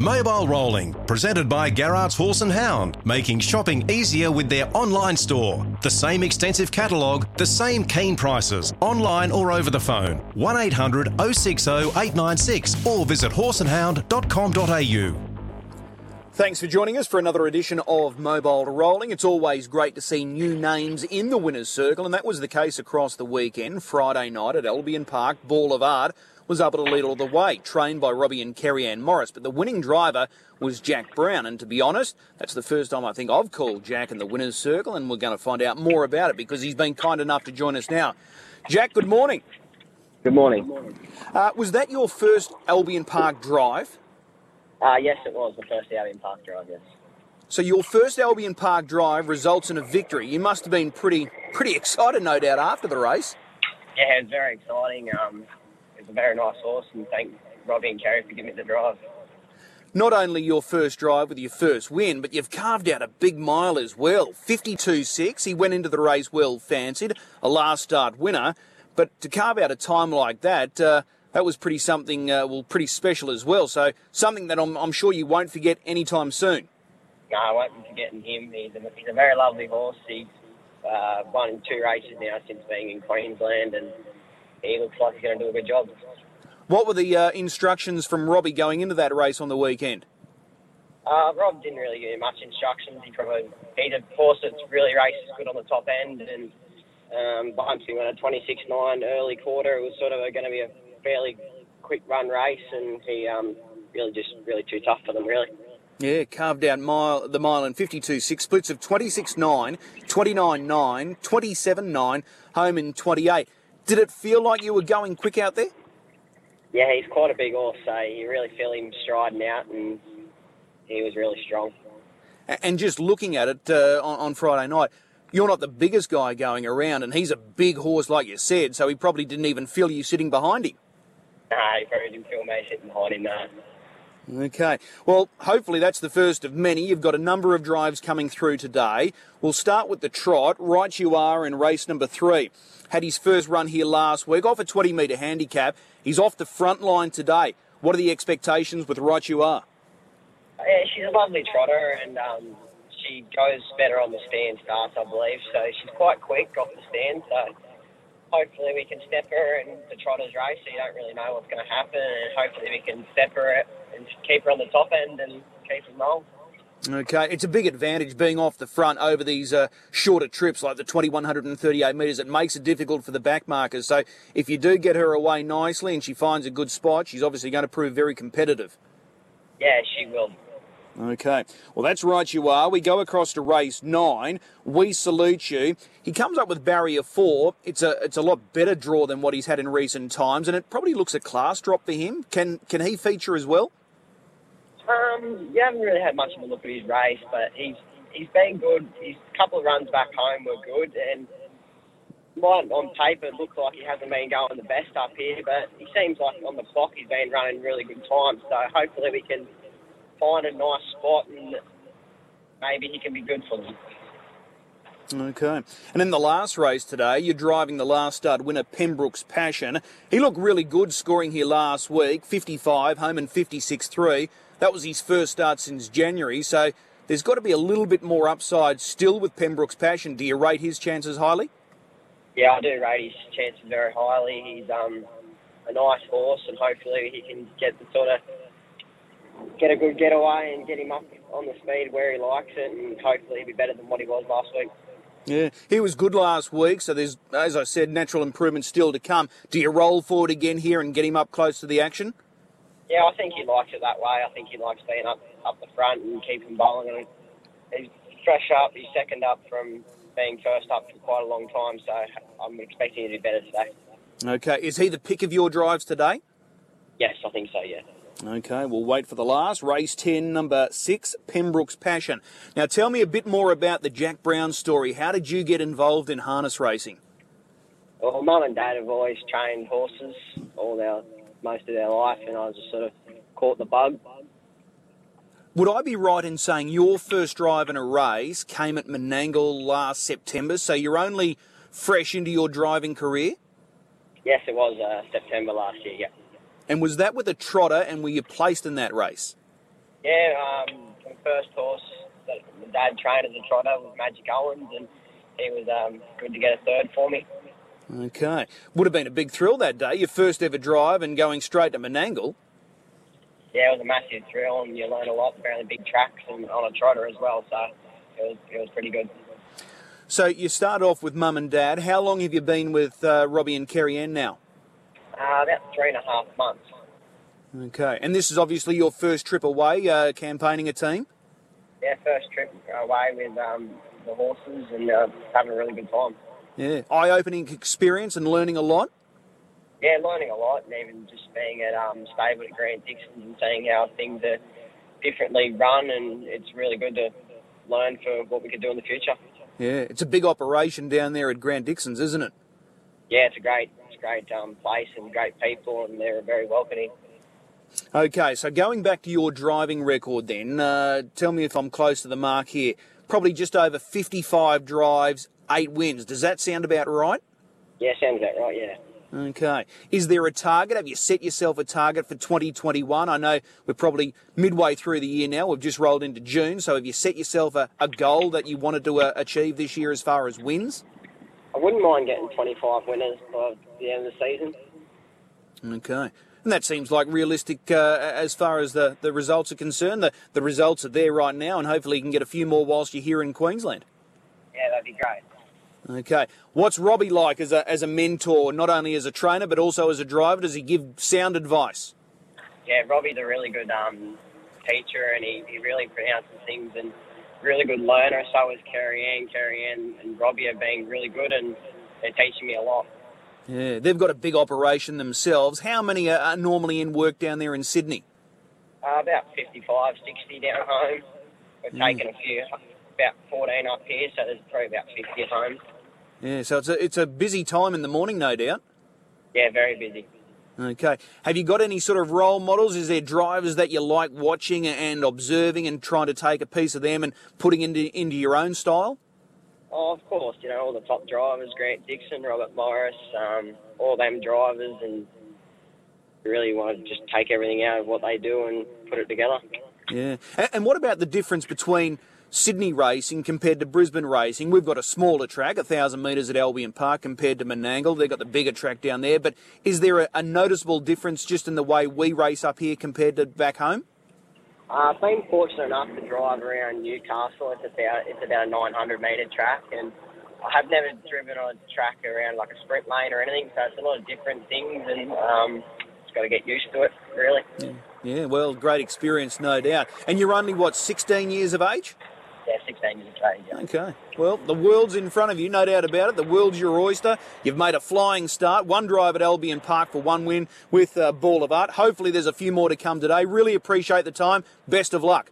Mobile Rolling, presented by Garrard's Horse and Hound, making shopping easier with their online store. The same extensive catalogue, the same keen prices, online or over the phone. 1800 060 896 or visit horseandhound.com.au. Thanks for joining us for another edition of Mobile Rolling. It's always great to see new names in the winner's circle, and that was the case across the weekend. Friday night at Albion Park, Boulevard was able to lead all the way, trained by Robbie and Kerry Ann Morris. But the winning driver was Jack Brown, and to be honest, that's the first time I think I've called Jack in the winner's circle, and we're going to find out more about it because he's been kind enough to join us now. Jack, good morning. Good morning. Uh, was that your first Albion Park drive? Uh, yes, it was the first Albion Park drive. Yes. So your first Albion Park drive results in a victory. You must have been pretty pretty excited, no doubt, after the race. Yeah, it was very exciting. Um, it was a very nice horse, and thank Robbie and Kerry for giving me the drive. Not only your first drive with your first win, but you've carved out a big mile as well. 52.6. He went into the race well fancied, a last start winner. But to carve out a time like that, uh, that was pretty something, uh, well, pretty special as well. So something that I'm, I'm sure you won't forget anytime soon. No, I won't be forgetting him. He's a, he's a very lovely horse. He's uh, won two races now since being in Queensland, and he looks like he's going to do a good job. What were the uh, instructions from Robbie going into that race on the weekend? Uh, Rob didn't really give much instructions. He probably he's a horse that's really races good on the top end, and um, Bumpsy went a 26.9 early quarter. It was sort of going to be a fairly quick run race, and he um, really just really too tough for them, really. Yeah, carved out mile the mile in 52.6, splits of 26.9, 29.9, 27.9, home in 28. Did it feel like you were going quick out there? Yeah, he's quite a big horse, so you really feel him striding out, and he was really strong. And just looking at it uh, on, on Friday night, you're not the biggest guy going around, and he's a big horse, like you said, so he probably didn't even feel you sitting behind him. No, he probably didn't feel me sitting behind him, no. Okay. Well, hopefully that's the first of many. You've got a number of drives coming through today. We'll start with the trot. Right you are in race number three. Had his first run here last week off a 20 metre handicap. He's off the front line today. What are the expectations with Right You Are? Yeah, she's a lovely trotter and um, she goes better on the stand starts, I believe. So she's quite quick off the stand. So hopefully we can step her in the trotter's race. So you don't really know what's going to happen, and hopefully we can step her and keep her on the top end and keep her null. Okay, it's a big advantage being off the front over these uh, shorter trips like the 2138 metres. It makes it difficult for the back markers. So if you do get her away nicely and she finds a good spot, she's obviously going to prove very competitive. Yeah, she will. Okay, well that's right. You are. We go across to race nine. We salute you. He comes up with barrier four. It's a it's a lot better draw than what he's had in recent times, and it probably looks a class drop for him. Can can he feature as well? Um, you haven't really had much of a look at his race, but he's he's been good. His couple of runs back home were good, and might on paper it looks like he hasn't been going the best up here, but he seems like on the clock he's been running really good times. So hopefully we can find a nice spot and maybe he can be good for them. Okay. And in the last race today, you're driving the last start winner, Pembroke's Passion. He looked really good scoring here last week, 55, home and 56.3. That was his first start since January, so there's got to be a little bit more upside still with Pembroke's Passion. Do you rate his chances highly? Yeah, I do rate his chances very highly. He's um, a nice horse, and hopefully he can get the sort of get a good getaway and get him up on the speed where he likes it, and hopefully he'll be better than what he was last week. Yeah, he was good last week, so there's, as I said, natural improvement still to come. Do you roll forward again here and get him up close to the action? Yeah, I think he likes it that way. I think he likes being up up the front and keeping bowling. And he's fresh up. He's second up from being first up for quite a long time, so I'm expecting him to do better today. Okay, is he the pick of your drives today? Yes, I think so. Yeah. Okay, we'll wait for the last. Race 10, number 6, Pembroke's Passion. Now tell me a bit more about the Jack Brown story. How did you get involved in harness racing? Well, mum and dad have always trained horses all their most of their life, and I was just sort of caught the bug. Would I be right in saying your first drive in a race came at Menangle last September, so you're only fresh into your driving career? Yes, it was uh, September last year, yeah. And was that with a trotter, and were you placed in that race? Yeah, um, my first horse that my dad trained as a trotter was Magic Owens, and he was um, good to get a third for me. Okay. Would have been a big thrill that day, your first ever drive and going straight to Menangle. Yeah, it was a massive thrill, and you learn a lot around the big tracks and on a trotter as well. So it was it was pretty good. So you start off with mum and dad. How long have you been with uh, Robbie and Kerry Ann now? Uh, about three and a half months. Okay. And this is obviously your first trip away, uh, campaigning a team? Yeah, first trip away with um, the horses and uh, having a really good time. Yeah. Eye opening experience and learning a lot? Yeah, learning a lot, and even just being at um, stable at Grant Dixon's and seeing how things are differently run, and it's really good to learn for what we could do in the future. Yeah, it's a big operation down there at Grant Dixon's, isn't it? Yeah, it's a great, it's a great um, place and great people, and they're very welcoming. Okay, so going back to your driving record then, uh, tell me if I'm close to the mark here. Probably just over 55 drives, eight wins. Does that sound about right? Yeah, sounds about right, yeah. Okay. Is there a target? Have you set yourself a target for 2021? I know we're probably midway through the year now. We've just rolled into June. So have you set yourself a, a goal that you wanted to uh, achieve this year as far as wins? I wouldn't mind getting 25 winners by the end of the season. Okay. And that seems like realistic uh, as far as the, the results are concerned. The, the results are there right now, and hopefully you can get a few more whilst you're here in Queensland. Yeah, that'd be great. Okay. What's Robbie like as a, as a mentor, not only as a trainer, but also as a driver? Does he give sound advice? Yeah, Robbie's a really good um, teacher and he, he really pronounces things and really good learner. So is Kerry Ann. Kerry Ann and Robbie have been really good and they're teaching me a lot. Yeah, they've got a big operation themselves. How many are, are normally in work down there in Sydney? Uh, about 55, 60 down home. We've Mm. taken a few, about 14 up here, so there's probably about 50 at home. Yeah, so it's a, it's a busy time in the morning, no doubt. Yeah, very busy. Okay. Have you got any sort of role models? Is there drivers that you like watching and observing and trying to take a piece of them and putting into into your own style? Oh, of course, you know, all the top drivers, Grant Dixon, Robert Morris, um, all them drivers, and really want to just take everything out of what they do and put it together. Yeah. And, and what about the difference between Sydney racing compared to Brisbane racing? We've got a smaller track, a thousand metres at Albion Park compared to Menangle. They've got the bigger track down there. But is there a, a noticeable difference just in the way we race up here compared to back home? Uh, I've been fortunate enough to drive around Newcastle. It's about it's about a 900 metre track, and I have never driven on a track around like a sprint lane or anything. So it's a lot of different things, and um, just got to get used to it, really. Yeah, well, great experience, no doubt. And you're only, what, 16 years of age? Yeah, 16 years of age. Yeah. Okay. Well, the world's in front of you, no doubt about it. The world's your oyster. You've made a flying start. One drive at Albion Park for one win with uh, Boulevard. Hopefully, there's a few more to come today. Really appreciate the time. Best of luck.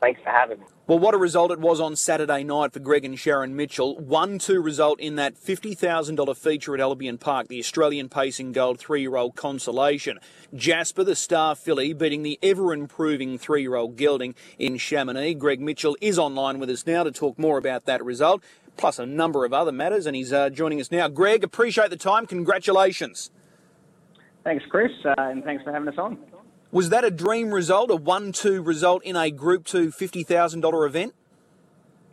Thanks for having me. Well, what a result it was on Saturday night for Greg and Sharon Mitchell. 1 2 result in that $50,000 feature at Albion Park, the Australian Pacing Gold three year old consolation. Jasper, the star filly, beating the ever improving three year old gelding in Chamonix. Greg Mitchell is online with us now to talk more about that result, plus a number of other matters, and he's uh, joining us now. Greg, appreciate the time. Congratulations. Thanks, Chris, uh, and thanks for having us on. Was that a dream result, a 1 2 result in a Group 2 $50,000 event?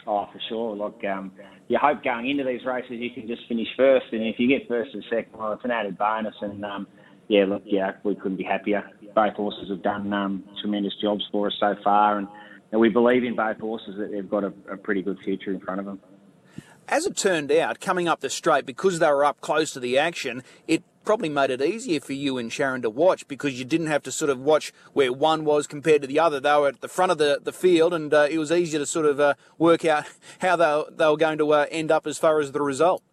Oh, for sure. Look, um, you hope going into these races you can just finish first, and if you get first and second, well, it's an added bonus. And um, yeah, look, yeah, we couldn't be happier. Both horses have done um, tremendous jobs for us so far, and, and we believe in both horses that they've got a, a pretty good future in front of them. As it turned out, coming up the straight, because they were up close to the action, it probably made it easier for you and Sharon to watch because you didn't have to sort of watch where one was compared to the other. They were at the front of the, the field, and uh, it was easier to sort of uh, work out how they they were going to uh, end up as far as the result.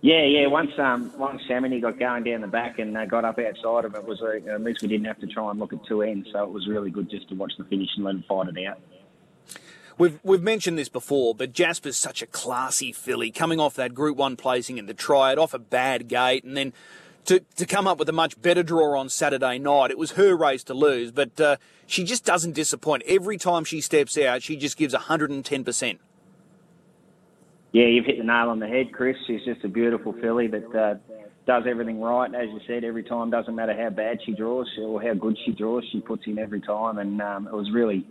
Yeah, yeah. Once um, once got going down the back and uh, got up outside of it, was uh, at least we didn't have to try and look at two ends. So it was really good just to watch the finish and let them fight it out. We've we've mentioned this before, but Jasper's such a classy filly, coming off that Group One placing in the Triad, off a bad gate, and then to to come up with a much better draw on Saturday night. It was her race to lose, but uh, she just doesn't disappoint. Every time she steps out, she just gives hundred and ten percent. Yeah, you've hit the nail on the head, Chris. She's just a beautiful filly that uh, does everything right, as you said, every time. Doesn't matter how bad she draws or how good she draws, she puts in every time. And um, it was really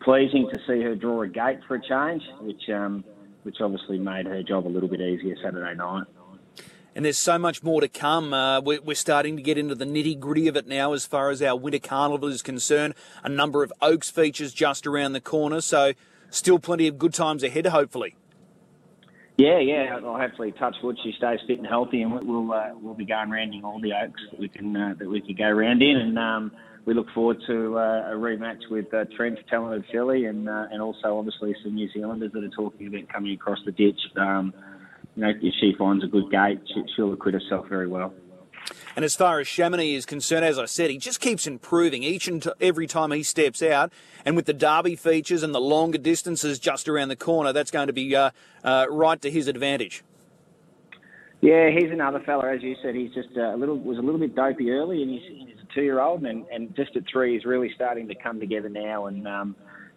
pleasing to see her draw a gate for a change, which um, which obviously made her job a little bit easier Saturday night. And there's so much more to come. Uh, we're, we're, starting to get into the nitty gritty of it now as far as our winter carnival is concerned. A number of Oaks features just around the corner, so still plenty of good times ahead, hopefully. Yeah, yeah. I'll hopefully touch wood. She stays fit and healthy, and we'll uh, we'll be going rounding all the oaks that we can uh, that we can go round in, and um, we look forward to uh, a rematch with uh, Trent's talented filly, and uh, and also obviously some New Zealanders that are talking about coming across the ditch. Um, you know, if she finds a good gate, she, she'll acquit herself very well. And as far as Chamonix is concerned, as I said, he just keeps improving each and every time he steps out. And with the Derby features and the longer distances just around the corner, that's going to be uh, uh, right to his advantage. Yeah, he's another fella, as you said. He's just uh, a little was a little bit dopey early, and he's, he's a two-year-old, and, and just at three, he's really starting to come together now. And um,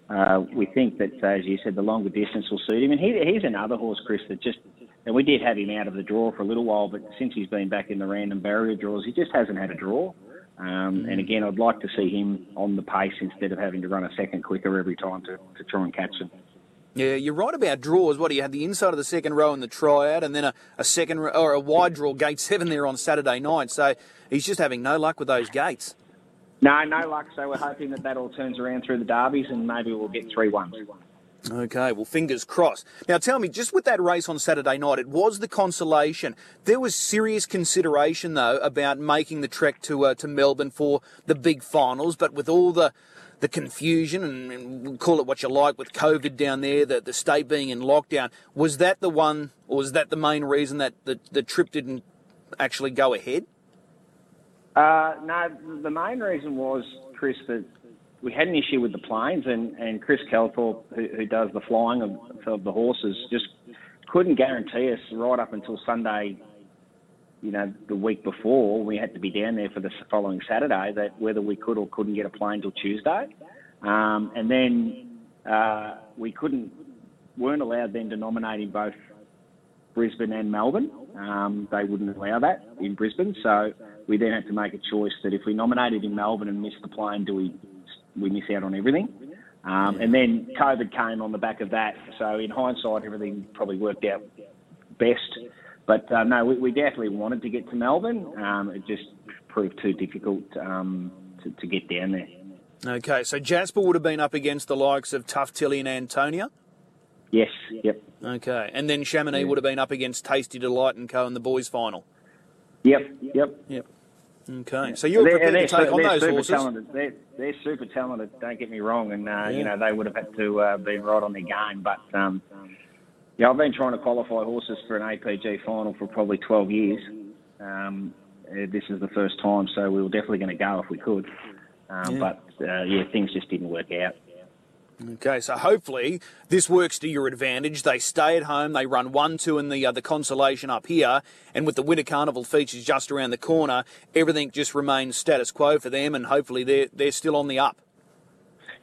uh, we think that, as you said, the longer distance will suit him. And he, he's another horse, Chris, that just and we did have him out of the draw for a little while, but since he's been back in the random barrier draws, he just hasn't had a draw. Um, and again, I'd like to see him on the pace instead of having to run a second quicker every time to, to try and catch him. Yeah, you're right about draws. What do you had the inside of the second row in the tryout, and then a, a second or a wide draw gate seven there on Saturday night. So he's just having no luck with those gates. No, no luck. So we're hoping that that all turns around through the derbies, and maybe we'll get three ones. Okay, well, fingers crossed. Now, tell me, just with that race on Saturday night, it was the consolation. There was serious consideration, though, about making the trek to uh, to Melbourne for the big finals, but with all the the confusion and, and call it what you like with COVID down there, the, the state being in lockdown, was that the one, or was that the main reason that the, the trip didn't actually go ahead? Uh, no, the main reason was, Chris, that we had an issue with the planes, and, and Chris Kelthorpe, who, who does the flying of, of the horses, just couldn't guarantee us right up until Sunday, you know, the week before. We had to be down there for the following Saturday that whether we could or couldn't get a plane till Tuesday. Um, and then uh, we couldn't, weren't allowed then to nominate in both Brisbane and Melbourne. Um, they wouldn't allow that in Brisbane. So we then had to make a choice that if we nominated in Melbourne and missed the plane, do we we miss out on everything. Um, and then COVID came on the back of that. So in hindsight, everything probably worked out best. But uh, no, we, we, definitely wanted to get to Melbourne. Um, it just proved too difficult um, to, to, get down there. Okay, so Jasper would have been up against the likes of Tough Tilly and Antonia? Yes, yep. Okay, and then Chamonix yeah. would have been up against Tasty Delight and Co. in the boys' final? Yep, yep. Yep. Okay, so you're prepared to take on those horses. Talented. They're, they're super talented. Don't get me wrong, and uh, yeah. you know they would have had to uh, been right on their game. But um, yeah, I've been trying to qualify horses for an APG final for probably 12 years. Um, uh, this is the first time, so we were definitely going to go if we could. Um, yeah. But uh, yeah, things just didn't work out. Okay, so hopefully this works to your advantage. They stay at home, they run 1 2 in the, uh, the consolation up here, and with the Winter Carnival features just around the corner, everything just remains status quo for them, and hopefully they're, they're still on the up.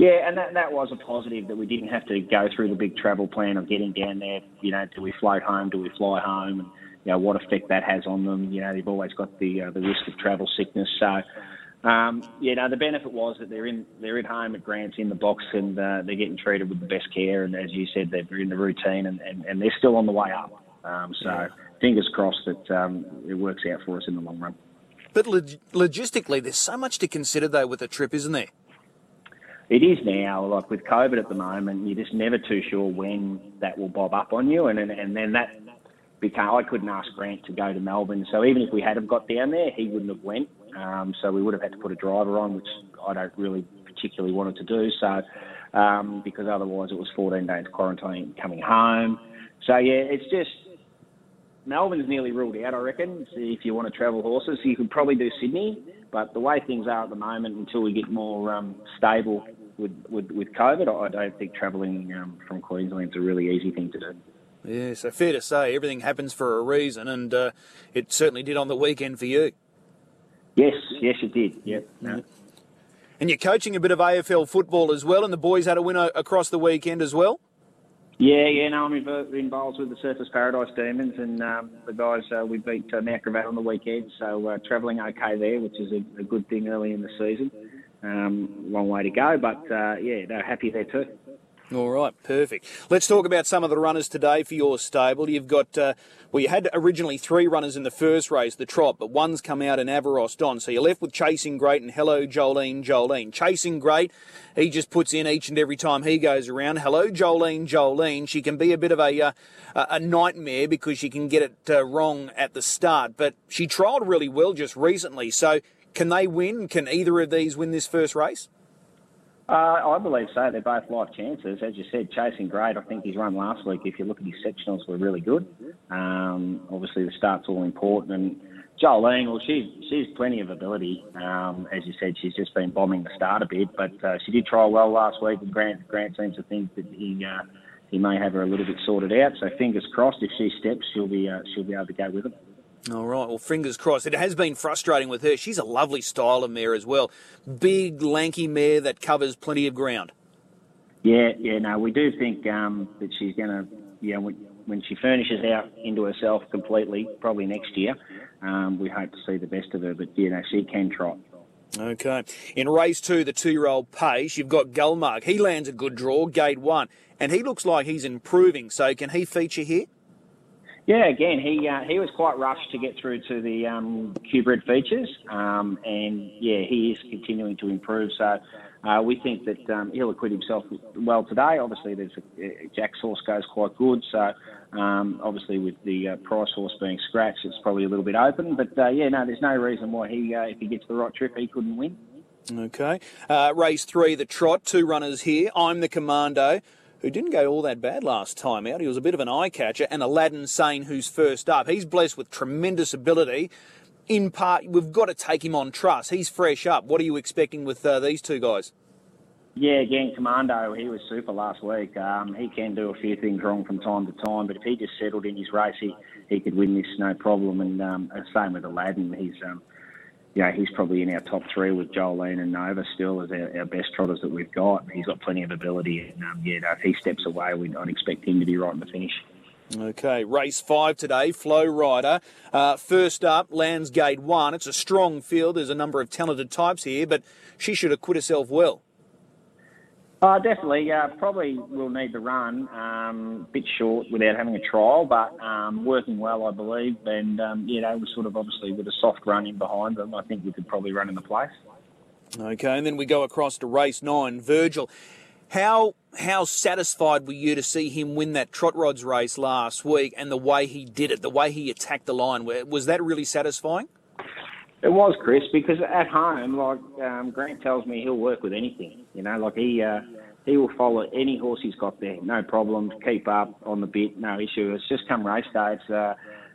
Yeah, and that, that was a positive that we didn't have to go through the big travel plan of getting down there. You know, do we float home? Do we fly home? And, you know, what effect that has on them. You know, they've always got the uh, the risk of travel sickness. So, um, yeah, no, the benefit was that they're in they're at home at Grants in the box and uh, they're getting treated with the best care. And as you said, they're in the routine and, and, and they're still on the way up. Um, so yeah. fingers crossed that um, it works out for us in the long run. But log- logistically, there's so much to consider though with a trip, isn't there? It is now. Like with COVID at the moment, you're just never too sure when that will bob up on you, and and, and then that became. I couldn't ask Grant to go to Melbourne, so even if we had have got down there, he wouldn't have went. Um, so we would have had to put a driver on, which I don't really particularly wanted to do. So um, because otherwise it was 14 days quarantine coming home. So yeah, it's just Melbourne's nearly ruled out, I reckon. If you want to travel horses, you could probably do Sydney, but the way things are at the moment, until we get more um, stable with, with, with COVID, I don't think travelling um, from Queensland's a really easy thing to do. Yeah, so fair to say, everything happens for a reason, and uh, it certainly did on the weekend for you. Yes, yes, it did. Yep. No. And you're coaching a bit of AFL football as well, and the boys had a win across the weekend as well. Yeah, yeah, no, I'm involved with the Surfers Paradise Demons, and um, the guys uh, we beat uh, Mount Gravatt on the weekend, so uh, travelling okay there, which is a, a, good thing early in the season. Um, long way to go, but uh, yeah, they're happy there too. All right, perfect. Let's talk about some of the runners today for your stable. You've got, uh, well, you had originally three runners in the first race, the trot, but one's come out in Avaros Don. So you're left with Chasing Great and Hello Jolene Jolene. Chasing Great, he just puts in each and every time he goes around. Hello Jolene Jolene. She can be a bit of a, uh, a nightmare because she can get it uh, wrong at the start, but she trialled really well just recently. So can they win? Can either of these win this first race? Uh, I believe so. They're both life chances. As you said, chasing great. I think his run last week, if you look at his sectionals, were really good. Um, obviously, the start's all important. And Jolene, well, she's she's plenty of ability. Um, as you said, she's just been bombing the start a bit, but uh, she did try well last week. And Grant Grant seems to think that he uh, he may have her a little bit sorted out. So fingers crossed, if she steps, she'll be uh, she'll be able to go with him. All right. Well, fingers crossed. It has been frustrating with her. She's a lovely style of mare as well. Big, lanky mare that covers plenty of ground. Yeah, yeah. No, we do think um, that she's going to, yeah, when, when she furnishes out into herself completely, probably next year, um, we hope to see the best of her. But, yeah, no, she can trot. Okay. In race two, the two year old pace, you've got Gulmarg. He lands a good draw, gate one, and he looks like he's improving. So, can he feature here? Yeah, again, he uh, he was quite rushed to get through to the um, features, um, and yeah, he is continuing to improve. So uh, we think that um, he'll acquit himself well today. Obviously, there's a, Jack's horse goes quite good, so um, obviously with the uh, Price horse being scratched, it's probably a little bit open. But uh, yeah, no, there's no reason why he, uh, if he gets the right trip, he couldn't win. Okay, uh, race three, the trot, two runners here. I'm the commando who didn't go all that bad last time out. He was a bit of an eye catcher, and Aladdin Sane, who's first up. He's blessed with tremendous ability. In part, we've got to take him on trust. He's fresh up. What are you expecting with uh, these two guys? Yeah, again, Commando, he was super last week. Um, he can do a few things wrong from time to time, but if he just settled in his race, he, he could win this no problem. And um, same with Aladdin. He's um, yeah, he's probably in our top three with Jolene and Nova still as our, our best trotters that we've got. He's got plenty of ability, and um, yeah, if he steps away, we'd, I'd expect him to be right in the finish. Okay, race five today, Flow Rider. Uh, first up, lands gate one. It's a strong field. There's a number of talented types here, but she should acquit herself well. Uh, definitely. Uh, probably will need the run. Um, bit short without having a trial, but um, working well, I believe. And, um, you know, we sort of obviously with a soft run in behind them, I think we could probably run in the place. Okay, and then we go across to race nine. Virgil, how how satisfied were you to see him win that trot rods race last week and the way he did it, the way he attacked the line? Was that really satisfying? It was Chris because at home, like um, Grant tells me, he'll work with anything. You know, like he uh, he will follow any horse he's got there, no problem. Keep up on the bit, no issue. It's just come race day. It's uh,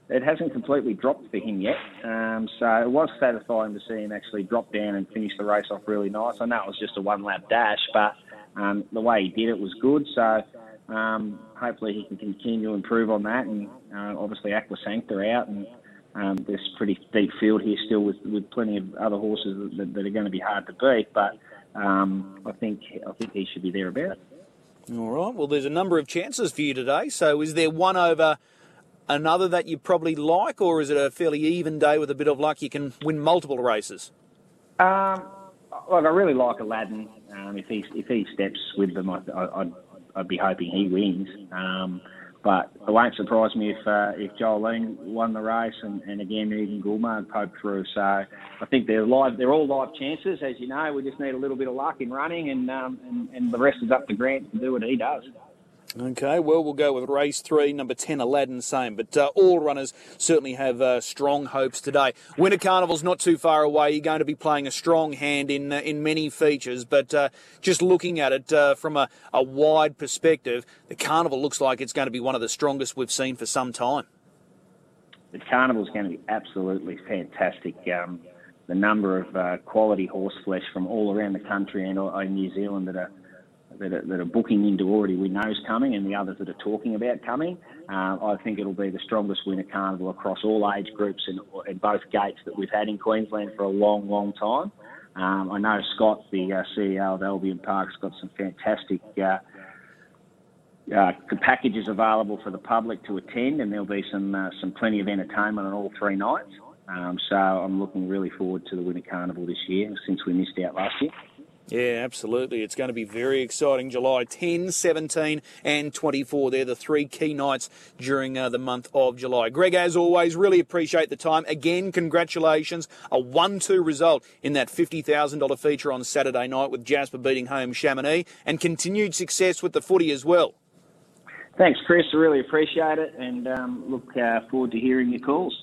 it hasn't completely dropped for him yet. Um, so it was satisfying to see him actually drop down and finish the race off really nice. I know it was just a one lap dash, but um, the way he did it was good. So um, hopefully he can continue to improve on that. And uh, obviously Aqua Sancta out and um, there's pretty deep field here still with, with plenty of other horses that, that are going to be hard to beat, but um, I think I think he should be there about. All right. Well, there's a number of chances for you today. So, is there one over another that you probably like, or is it a fairly even day with a bit of luck? You can win multiple races. Um, look, I really like Aladdin. Um, if he if he steps with them, I, would I'd be hoping he wins. Um, but it won't surprise me if uh, if Jolene won the race and, and again even Gulmarg poked through. So I think they're live. They're all live chances, as you know. We just need a little bit of luck in running, and um, and, and the rest is up to Grant to do what he does. Okay, well, we'll go with race three, number 10, Aladdin Sane. But uh, all runners certainly have uh, strong hopes today. Winter Carnival's not too far away. You're going to be playing a strong hand in uh, in many features. But uh, just looking at it uh, from a, a wide perspective, the Carnival looks like it's going to be one of the strongest we've seen for some time. The Carnival's going to be absolutely fantastic. Um, the number of uh, quality horse flesh from all around the country and New Zealand that are that are, that are booking into already we know is coming and the others that are talking about coming. Uh, I think it'll be the strongest winter carnival across all age groups and, and both gates that we've had in Queensland for a long, long time. Um, I know Scott, the uh, CEO of Albion Park, has got some fantastic uh, uh, the package is available for the public to attend, and there'll be some uh, some plenty of entertainment on all three nights. Um, so I'm looking really forward to the Winter Carnival this year, since we missed out last year. Yeah, absolutely. It's going to be very exciting. July 10, 17, and 24. They're the three key nights during uh, the month of July. Greg, as always, really appreciate the time. Again, congratulations. A 1 2 result in that $50,000 feature on Saturday night with Jasper beating home Chamonix, and continued success with the footy as well. Thanks, Chris. I really appreciate it, and um, look uh, forward to hearing your calls.